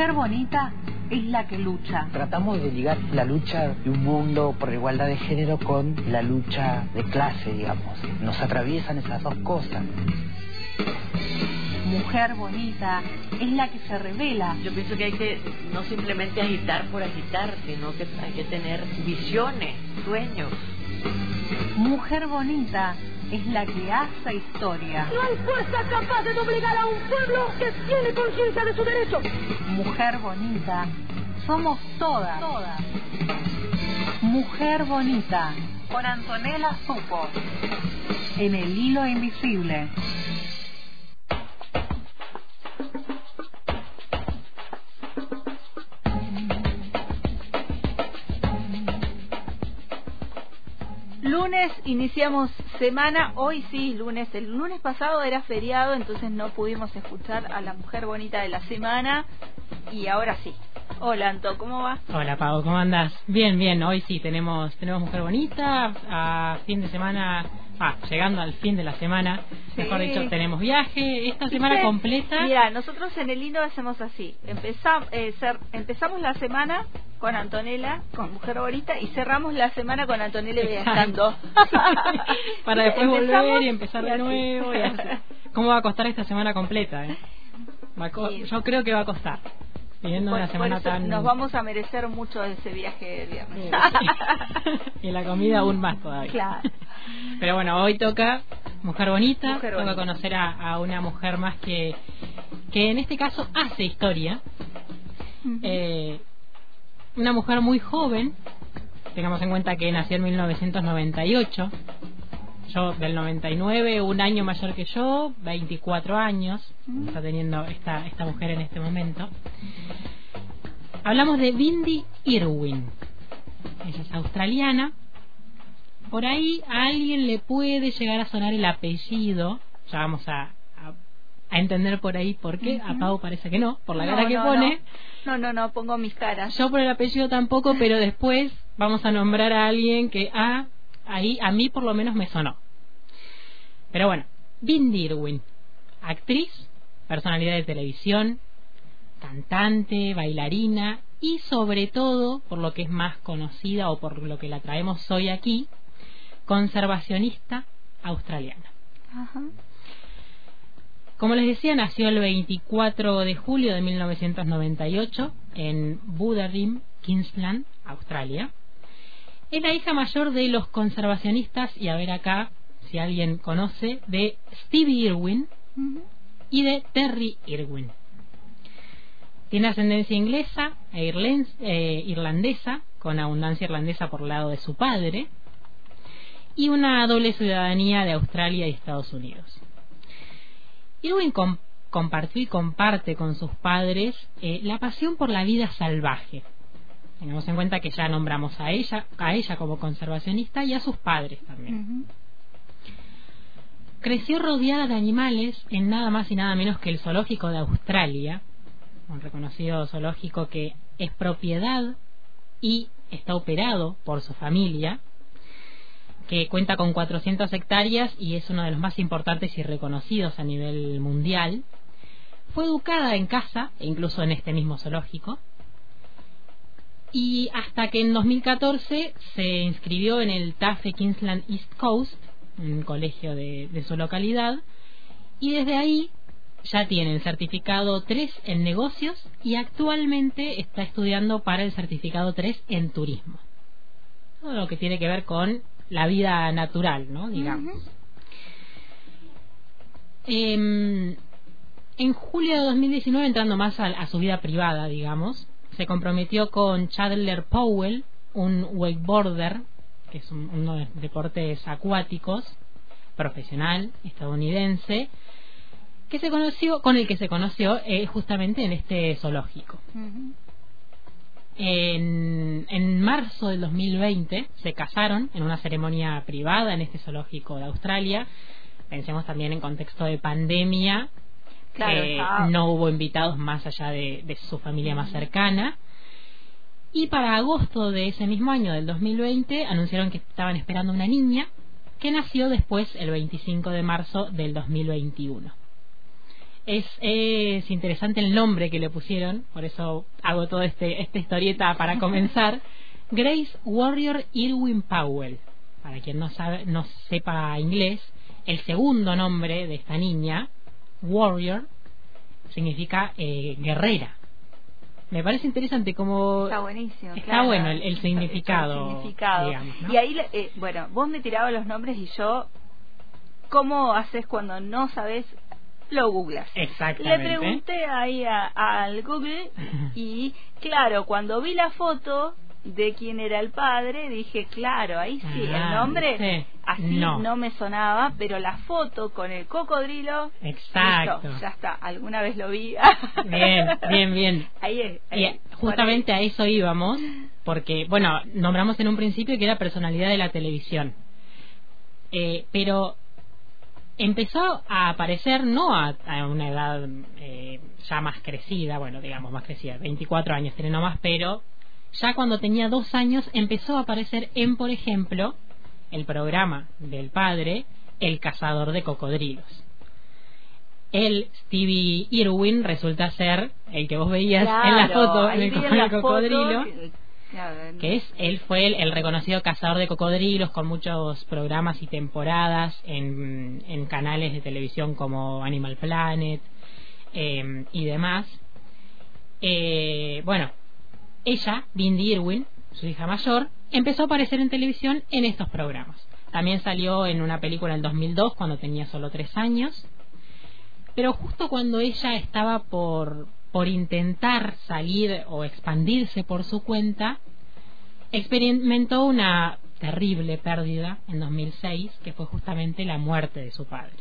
Mujer bonita es la que lucha. Tratamos de ligar la lucha de un mundo por la igualdad de género con la lucha de clase, digamos. Nos atraviesan esas dos cosas. Mujer bonita es la que se revela. Yo pienso que hay que no simplemente agitar por agitar, sino que hay que tener visiones, sueños. Mujer bonita es la que hace historia. No hay fuerza capaz de obligar a un pueblo que tiene conciencia de su derecho. Mujer bonita, somos todas. todas. Mujer bonita, con Antonella Supo, en el hilo invisible. Iniciamos semana, hoy sí, lunes. El lunes pasado era feriado, entonces no pudimos escuchar a la mujer bonita de la semana y ahora sí. Hola Anto, ¿cómo va? Hola Pau, ¿cómo andas? Bien, bien, hoy sí tenemos tenemos mujer bonita, a fin de semana, ah, llegando al fin de la semana, mejor dicho, tenemos viaje, esta semana completa. Mira, nosotros en el hilo hacemos así, empezamos, eh, empezamos la semana con Antonella, con Mujer Bonita, y cerramos la semana con Antonella viajando. Para después volver y empezar de nuevo. Y ¿Cómo va a costar esta semana completa? Eh? Yo creo que va a costar. una semana tan... Nos vamos a merecer mucho ese viaje de viernes. y la comida aún más todavía. Claro. Pero bueno, hoy toca Mujer Bonita, toca conocer a, una mujer más que, que en este caso hace historia. eh, una mujer muy joven, tengamos en cuenta que nació en 1998, yo del 99, un año mayor que yo, 24 años, está teniendo esta, esta mujer en este momento. Hablamos de Bindi Irwin. Ella es australiana. Por ahí a alguien le puede llegar a sonar el apellido. Ya vamos a, a entender por ahí por qué. A Pau parece que no, por la cara que pone. No. no, no, pongo mis caras. Yo por el apellido tampoco, pero después vamos a nombrar a alguien que a ah, ahí a mí por lo menos me sonó. Pero bueno, Bindi Irwin, actriz, personalidad de televisión, cantante, bailarina y sobre todo, por lo que es más conocida o por lo que la traemos hoy aquí, conservacionista australiana. Ajá. Como les decía, nació el 24 de julio de 1998 en Budarim, Queensland, Australia. Es la hija mayor de los conservacionistas, y a ver acá si alguien conoce, de Stevie Irwin y de Terry Irwin. Tiene ascendencia inglesa e eh, irlandesa, con abundancia irlandesa por el lado de su padre, y una doble ciudadanía de Australia y Estados Unidos. Irwin compartió y comparte con sus padres eh, la pasión por la vida salvaje. Tengamos en cuenta que ya nombramos a ella, a ella como conservacionista y a sus padres también. Creció rodeada de animales en nada más y nada menos que el zoológico de Australia, un reconocido zoológico que es propiedad y está operado por su familia que cuenta con 400 hectáreas y es uno de los más importantes y reconocidos a nivel mundial. Fue educada en casa, incluso en este mismo zoológico, y hasta que en 2014 se inscribió en el TAFE Queensland East Coast, un colegio de, de su localidad, y desde ahí ya tiene el certificado 3 en negocios y actualmente está estudiando para el certificado 3 en turismo. Todo lo que tiene que ver con la vida natural, ¿no? Digamos. Em, en julio de 2019, entrando más a, su vida privada, digamos, se comprometió con Chandler Powell, un wakeboarder, que es uno de deportes acuáticos, profesional, estadounidense, que se conoció, con el que se conoció eh, justamente en este zoológico. En, marzo del 2020 se casaron en una ceremonia privada en este zoológico de Australia. Pensemos también en contexto de pandemia. no hubo invitados más allá de, su familia más cercana. Y para agosto de ese mismo año, del 2020, anunciaron que estaban esperando una niña que nació después, el 25 de marzo del 2021. Es, es interesante el nombre que le pusieron, por eso hago toda este, esta historieta para comenzar. Grace Warrior Irwin Powell. Para quien no, sabe, no sepa inglés, el segundo nombre de esta niña, Warrior, significa eh, guerrera. Me parece interesante como... Está buenísimo. Está claro. bueno el, el significado. El significado. digamos, ¿no? Y ahí, eh, bueno, vos me tirabas los nombres y yo, ¿cómo haces cuando no sabes? Lo googlas. Le Exactamente. pregunté ahí al Google y, claro, cuando vi la foto de quién era el padre, dije, claro, ahí sí, el Ah, nombre sí. así No. no. me sonaba, pero la foto con el cocodrilo, Exacto. listo, ya está, alguna vez lo vi. Bien, bien, bien. Ahí es. Ahí, justamente a eso íbamos, porque, bueno, nombramos en un principio que era personalidad de la televisión. Eh, pero empezó a aparecer no a, a una edad eh, ya más crecida, bueno, digamos más crecida, 24 años tiene nomás, pero ya cuando tenía dos años empezó a aparecer en, por ejemplo, el programa del padre, El cazador de cocodrilos. El Stevie Irwin resulta ser el que vos veías en la foto, en el, vi co- en la el cocodrilo foto que- es él fue el, el reconocido cazador de cocodrilos con muchos programas y temporadas en, en canales de televisión como Animal Planet eh, y demás. Eh, bueno ella Bindi Irwin su hija mayor empezó a aparecer en televisión en estos programas. También salió en una película en el 2002 cuando tenía solo tres años. Pero justo cuando ella estaba por, por intentar salir o expandirse por su cuenta, experimentó una terrible pérdida en 2006, que fue justamente la muerte de su padre.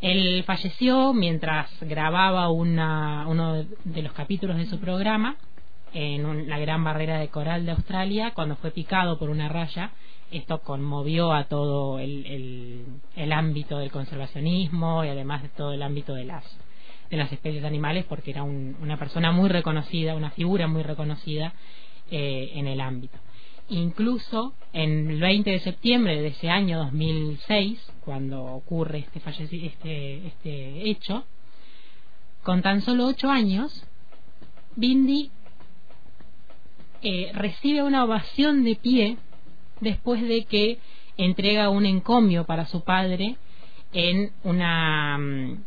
Él falleció mientras grababa una, uno de los capítulos de su programa en un- la Gran Barrera de Coral de Australia, cuando fue picado por una raya. Esto conmovió a todo el, el- el ámbito del conservacionismo y además de todo el ámbito de las, de las especies animales, porque era un- una persona muy reconocida, una figura muy reconocida eh, en el ámbito. Incluso en el 20 de septiembre de ese año 2006, cuando ocurre este, este, este hecho, con tan solo ocho años, Bindi eh, recibe una ovación de pie después de que entrega un encomio para su padre en una mm,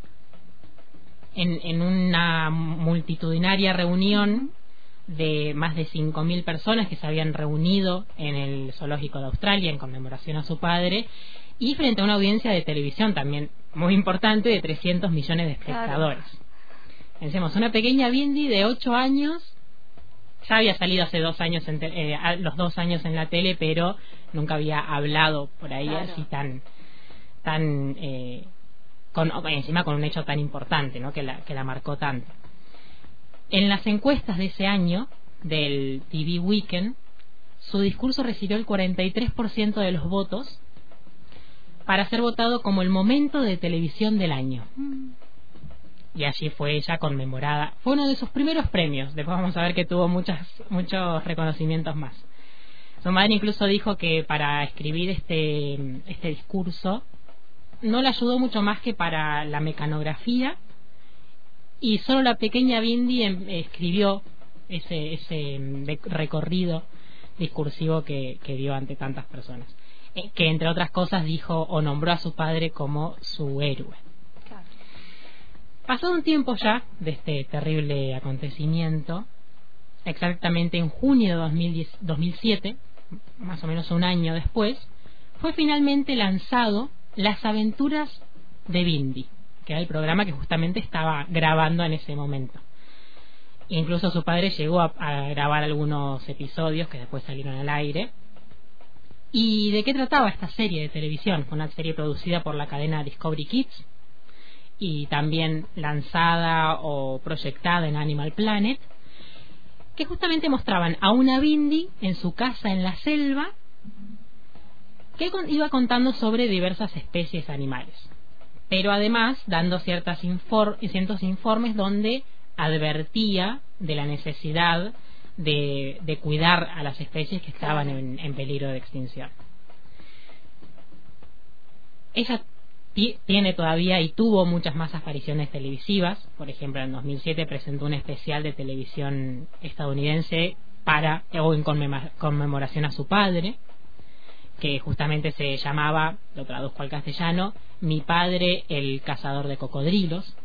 en, en una multitudinaria reunión de más de 5.000 personas que se habían reunido en el zoológico de Australia en conmemoración a su padre y frente a una audiencia de televisión también muy importante de 300 millones de espectadores. Pensemos, una pequeña Bindi de 8 años ya había salido hace dos años en te- eh, los dos años en la tele pero nunca había hablado por ahí Claro. así tan tan eh, con encima con un hecho tan importante ¿no? que la que la marcó tanto en las encuestas de ese año del TV Weekend su discurso recibió el 43% de los votos para ser votado como el momento de televisión del año y allí fue ella conmemorada. Fue uno de sus primeros premios. Después vamos a ver que tuvo muchas, muchos reconocimientos más. Su madre incluso dijo que para escribir este, este discurso no le ayudó mucho más que para la mecanografía y solo la pequeña Bindi em- escribió ese, ese de- recorrido discursivo que, que dio ante tantas personas. Eh, que entre otras cosas dijo o nombró a su padre como su héroe. Claro. Pasado un tiempo ya de este terrible acontecimiento, exactamente en junio de 2010 2007, más o menos un año después, fue finalmente lanzado Las aventuras de Bindi, que era el programa que justamente estaba grabando en ese momento. Incluso su padre llegó a, grabar algunos episodios que después salieron al aire. ¿Y de qué trataba esta serie de televisión? Fue una serie producida por la cadena Discovery Kids y también lanzada o proyectada en Animal Planet, que justamente mostraban a una Bindi en su casa en la selva que iba contando sobre diversas especies animales, pero además dando ciertos informes donde advertía de la necesidad de, de cuidar a las especies que estaban en, en peligro de extinción. Ella tiene todavía y tuvo muchas más apariciones televisivas. Por ejemplo, en 2007 presentó un especial de televisión estadounidense para o en conmemoración a su padre, que justamente se llamaba, lo traduzco al castellano, Mi padre el cazador de cocodrilos.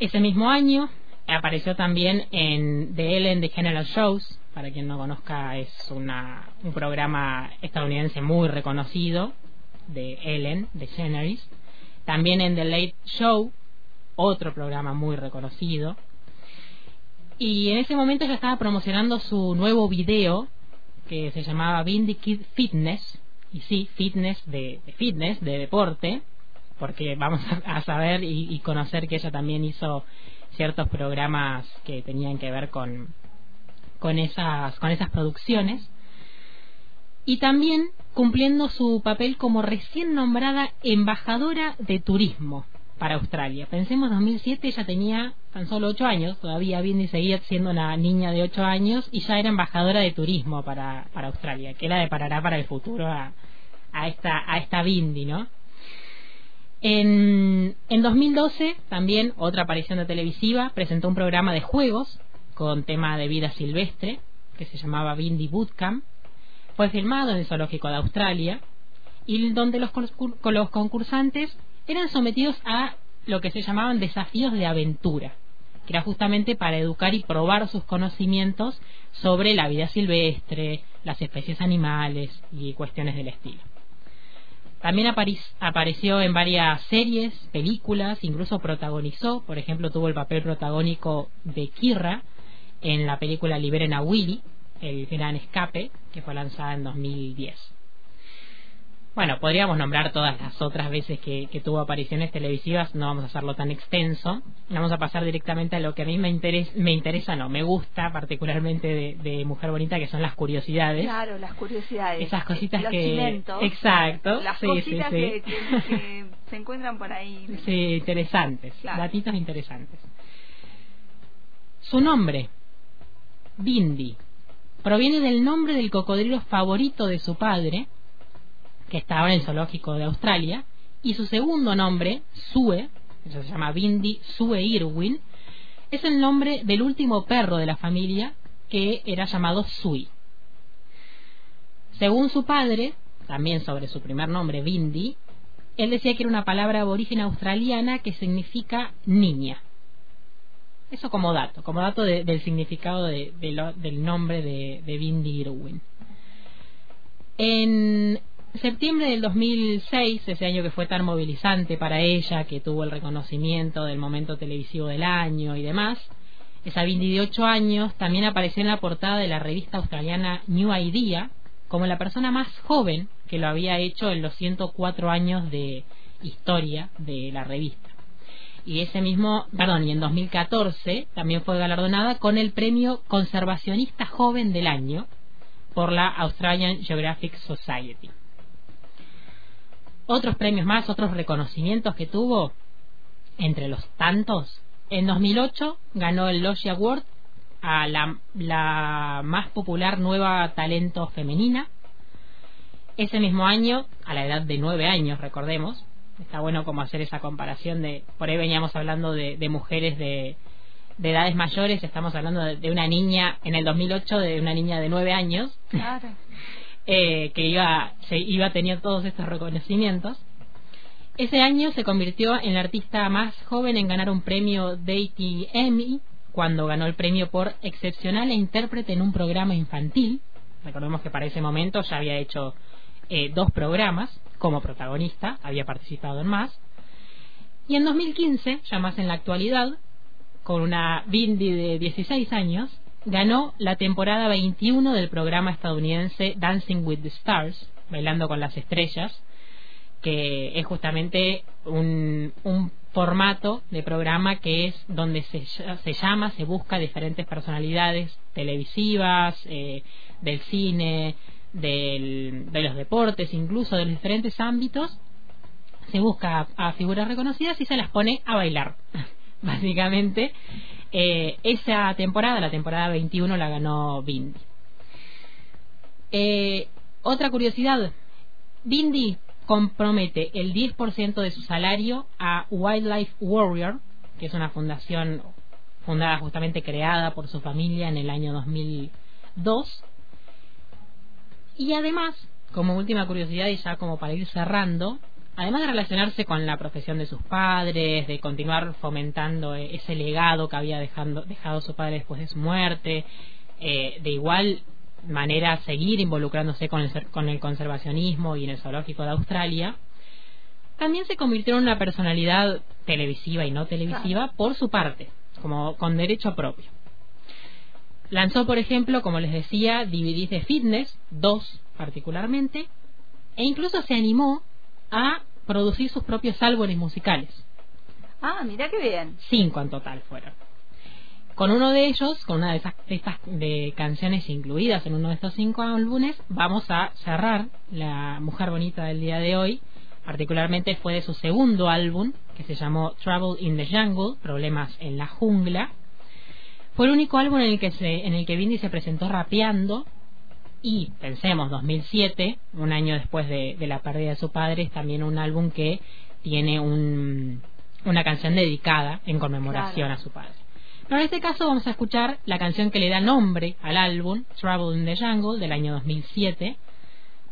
Ese mismo año apareció también en The Ellen General Shows, para quien no conozca es una, un programa estadounidense muy reconocido de Ellen DeGeneres, también en The Late Show, otro programa muy reconocido. Y en ese momento ya estaba promocionando su nuevo video que se llamaba Kid Fitness, y sí, fitness de, fitness, de deporte, porque vamos a, saber y, y conocer que ella también hizo ciertos programas que tenían que ver con, con, esas, con esas producciones. Y también cumpliendo su papel como recién nombrada embajadora de turismo para Australia. Pensemos, 2007 ella tenía tan solo 8 años, todavía Bindi seguía siendo una niña de 8 años y ya era embajadora de turismo para, para Australia, que la deparará para el futuro a, a esta, a esta Bindi, ¿no? En, en 2012, también otra aparición de televisiva, presentó un programa de juegos con tema de vida silvestre que se llamaba Bindi Bootcamp. Fue filmado en el Zoológico de Australia y donde los, los concursantes eran sometidos a lo que se llamaban desafíos de aventura, que era justamente para educar y probar sus conocimientos sobre la vida silvestre, las especies animales y cuestiones del estilo. También apareció en varias series, películas, incluso protagonizó, por ejemplo, tuvo el papel protagónico de Kirra en la película Liberen a Willy, El Gran Escape, que fue lanzada en 2010. Bueno, podríamos nombrar todas las otras veces que, tuvo apariciones televisivas, no vamos a hacerlo tan extenso. Vamos a pasar directamente a lo que a mí me interesa, me interesa no, me gusta particularmente de, Mujer Bonita, que son las curiosidades. Claro, las curiosidades. Esas cositas que... Exacto. Las cositas Que, se encuentran por ahí. Sí, interesantes, datitos interesantes. Su nombre, Bindi, proviene del nombre del cocodrilo favorito de su padre, que estaba en el zoológico de Australia, y su segundo nombre, Sue, que se llama Bindi Sue Irwin, es el nombre del último perro de la familia que era llamado Sui. Según su padre, también sobre su primer nombre, Bindi, él decía que era una palabra aborigen australiana que significa niña. Eso como dato, como dato del significado del nombre de, de Bindi Irwin. En septiembre del 2006, ese año que fue tan movilizante para ella, que tuvo el reconocimiento del momento televisivo del año y demás, esa Bindi de 8 años también apareció en la portada de la revista australiana New Idea como la persona más joven que lo había hecho en los 104 años de historia de la revista. Y ese mismo, perdón, y en 2014 también fue galardonada con el premio Conservacionista Joven del Año por la Australian Geographic Society otros premios más, otros reconocimientos que tuvo, entre los tantos, en 2008 ganó el Logie Award a la, la más popular nueva talento femenina. Ese mismo año, a la edad de nueve años, recordemos, está bueno como hacer esa comparación de, por ahí veníamos hablando de, de mujeres de, de edades mayores, estamos hablando de, una niña, en el 2008, de una niña de nueve años. Claro. Eh, que iba, se iba a tener todos estos reconocimientos. Ese año se convirtió en la artista más joven en ganar un premio Deity Emmy cuando ganó el premio por excepcional e intérprete en un programa infantil. Recordemos que para ese momento ya había hecho eh, dos programas como protagonista, había participado en más. Y en 2015, ya más en la actualidad, con una Bindi de 16 años, ganó la temporada 21 del programa estadounidense Dancing with the Stars, Bailando con las Estrellas, que es justamente un, formato de programa que es donde se, se llama, se busca diferentes personalidades televisivas, eh, del cine, de los deportes, incluso de los diferentes ámbitos, se busca a figuras reconocidas y se las pone a bailar, básicamente. Eh, esa temporada, la temporada 21, la ganó Bindi. Eh, otra curiosidad, Bindi compromete el 10% de su salario a Wildlife Warrior, que es una fundación fundada justamente creada por su familia en el año 2002. Y además, como última curiosidad y ya como para ir cerrando, además de relacionarse con la profesión de sus padres, de continuar fomentando e-, ese legado que había dejando, dejado su padre después de su muerte, eh, de igual manera seguir involucrándose con el, con el conservacionismo y en el zoológico de Australia, también se convirtió en una personalidad televisiva y no televisiva por su parte, como con derecho propio. Lanzó, por ejemplo, como les decía, DVDs de fitness, dos particularmente, e incluso se animó a producir sus propios álbumes musicales. Ah, mira qué bien. Cinco en total fueron. Con uno de ellos, con una de, esas, estas de canciones incluidas en uno de estos cinco álbumes, vamos a cerrar La Mujer Bonita del día de hoy. Particularmente fue de su segundo álbum, que se llamó Trouble in the Jungle, Problemas en la Jungla. Fue el único álbum en el que, se, en el que Bindi se presentó rapeando y pensemos 2007 un año después de, de, la pérdida de su padre es también un álbum que tiene un, una canción dedicada en conmemoración Claro. a su padre pero en este caso vamos a escuchar la canción que le da nombre al álbum Trouble in the Jungle del año 2007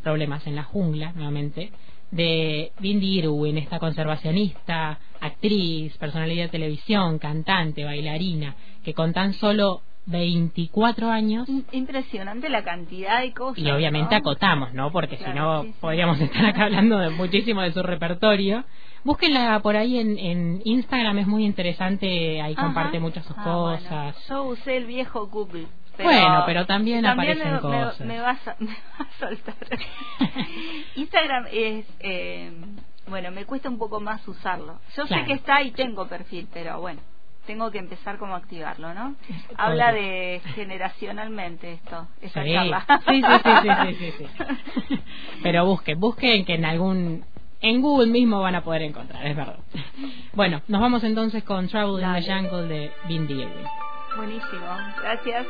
Problemas en la jungla nuevamente de Bindi Irwin, esta conservacionista, actriz, personalidad de televisión, cantante, bailarina, que con tan solo 24 años Impresionante la cantidad de cosas. y obviamente ¿no? acotamos, ¿no? Porque si no sí, sí. podríamos estar acá hablando de muchísimo de su repertorio. Búsquenla por ahí en, en Instagram, es muy interesante, ahí Ajá. comparte muchas sus Ah, cosas. bueno. Yo usé el viejo Google. Pero Bueno, pero también aparecen me, cosas. Me, vas a, me va a soltar. Instagram es. Eh, bueno, me cuesta un poco más usarlo. Yo Claro. sé que está y tengo perfil, pero bueno, tengo que empezar como a activarlo, ¿no? Habla de generacionalmente esto, esa Sí. charla. Sí, sí, sí, sí, sí. Pero busquen, busquen que en algún en Google mismo van a poder encontrar, es verdad. Bueno, nos vamos entonces con Trouble in the. Jungle de Bindi Irwin. Buenísimo, gracias.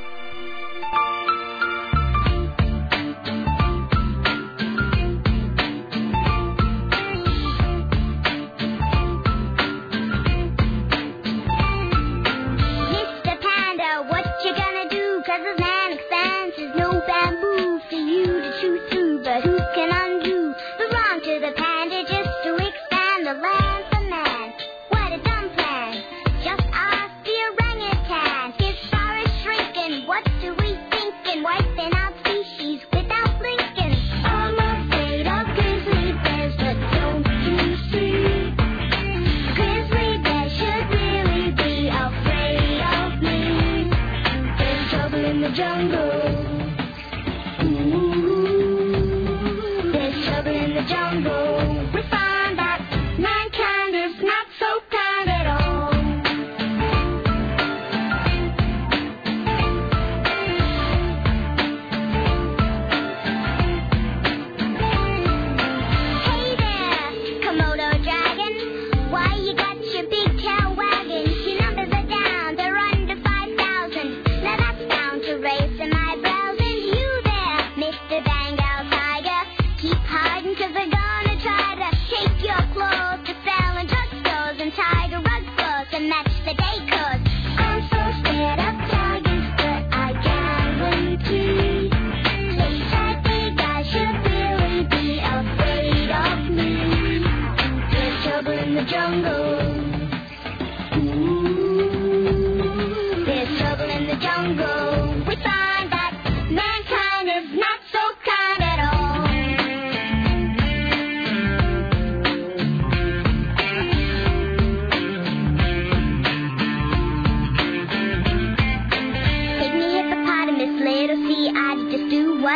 Jungle.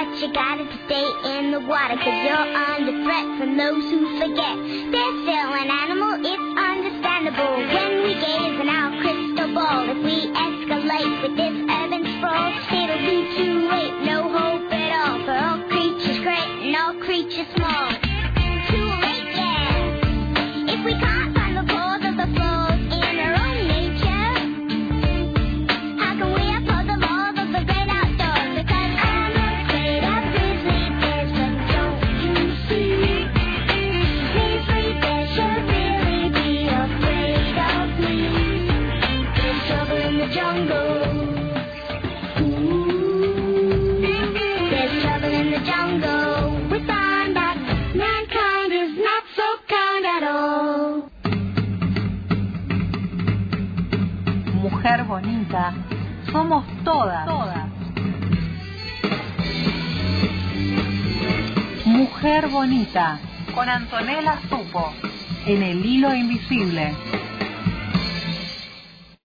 What you gotta stay in the water. Cause you're under threat from those who forget. They're still an animal, it's understandable. When we gaze in our crystal ball, if we escalate with this urban sprawl, it'll be too late, no hope at all. For all creatures great and all creatures small. Con Antonella Supo, en el hilo invisible.